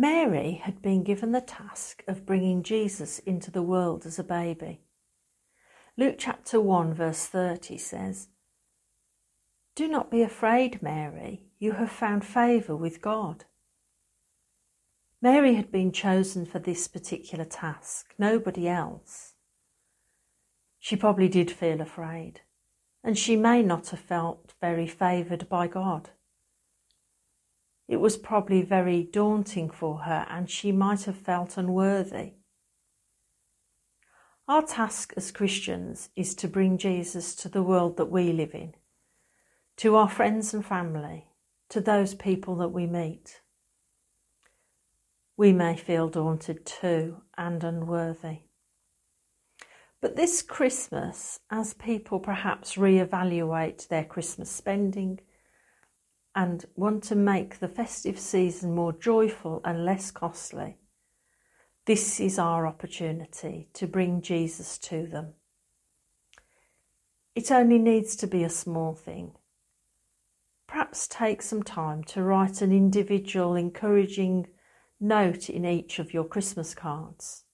Mary had been given the task of bringing Jesus into the world as a baby. Luke chapter 1, verse 30 says, Do not be afraid, Mary, you have found favour with God. Mary had been chosen for this particular task, nobody else. She probably did feel afraid, and she may not have felt very favoured by God. It was probably very daunting for her, and she might have felt unworthy. Our task as Christians is to bring Jesus to the world that we live in, to our friends and family, to those people that we meet. We may feel daunted too and unworthy. But this Christmas, as people perhaps re-evaluate their Christmas spending and want to make the festive season more joyful and less costly, this is our opportunity to bring Jesus to them. It only needs to be a small thing. Perhaps take some time to write an individual encouraging note in each of your Christmas cards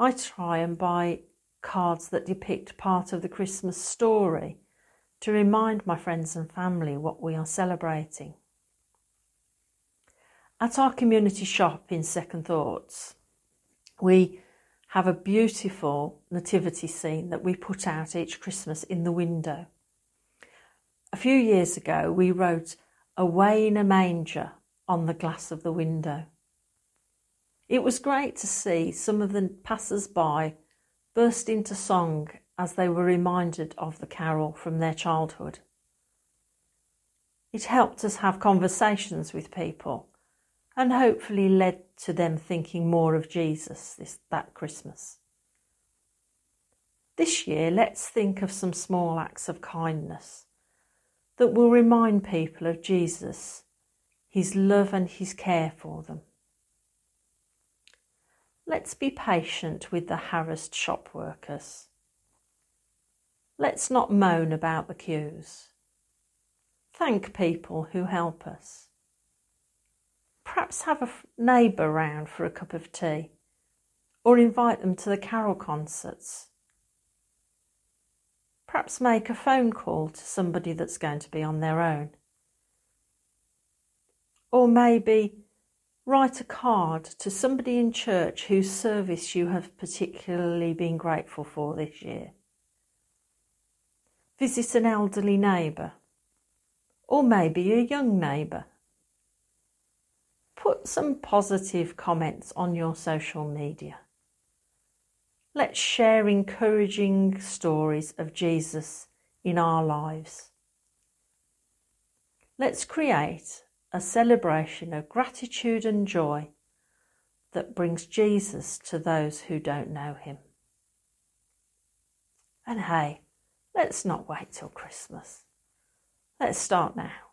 I try and buy cards that depict part of the Christmas story to remind my friends and family what we are celebrating. At our community shop in Second Thoughts, we have a beautiful nativity scene that we put out each Christmas in the window. A few years ago, we wrote Away in a Manger on the glass of the window. It was great to see some of the passers by burst into song as they were reminded of the carol from their childhood. It helped us have conversations with people and hopefully led to them thinking more of Jesus this, that Christmas. This year, let's think of some small acts of kindness that will remind people of Jesus, his love and his care for them. Let's be patient with the harassed shop workers. Let's not moan about the queues. Thank people who help us. Perhaps have a neighbour round for a cup of tea or invite them to the carol concerts. Perhaps make a phone call to somebody that's going to be on their own. Or maybe Write a card to somebody in church whose service you have particularly been grateful for this year. Visit an elderly neighbour, or maybe a young neighbour. Put some positive comments on your social media. Let's share encouraging stories of Jesus in our lives. Let's create a celebration of gratitude and joy that brings Jesus to those who don't know him. And hey, let's not wait till Christmas. Let's start now.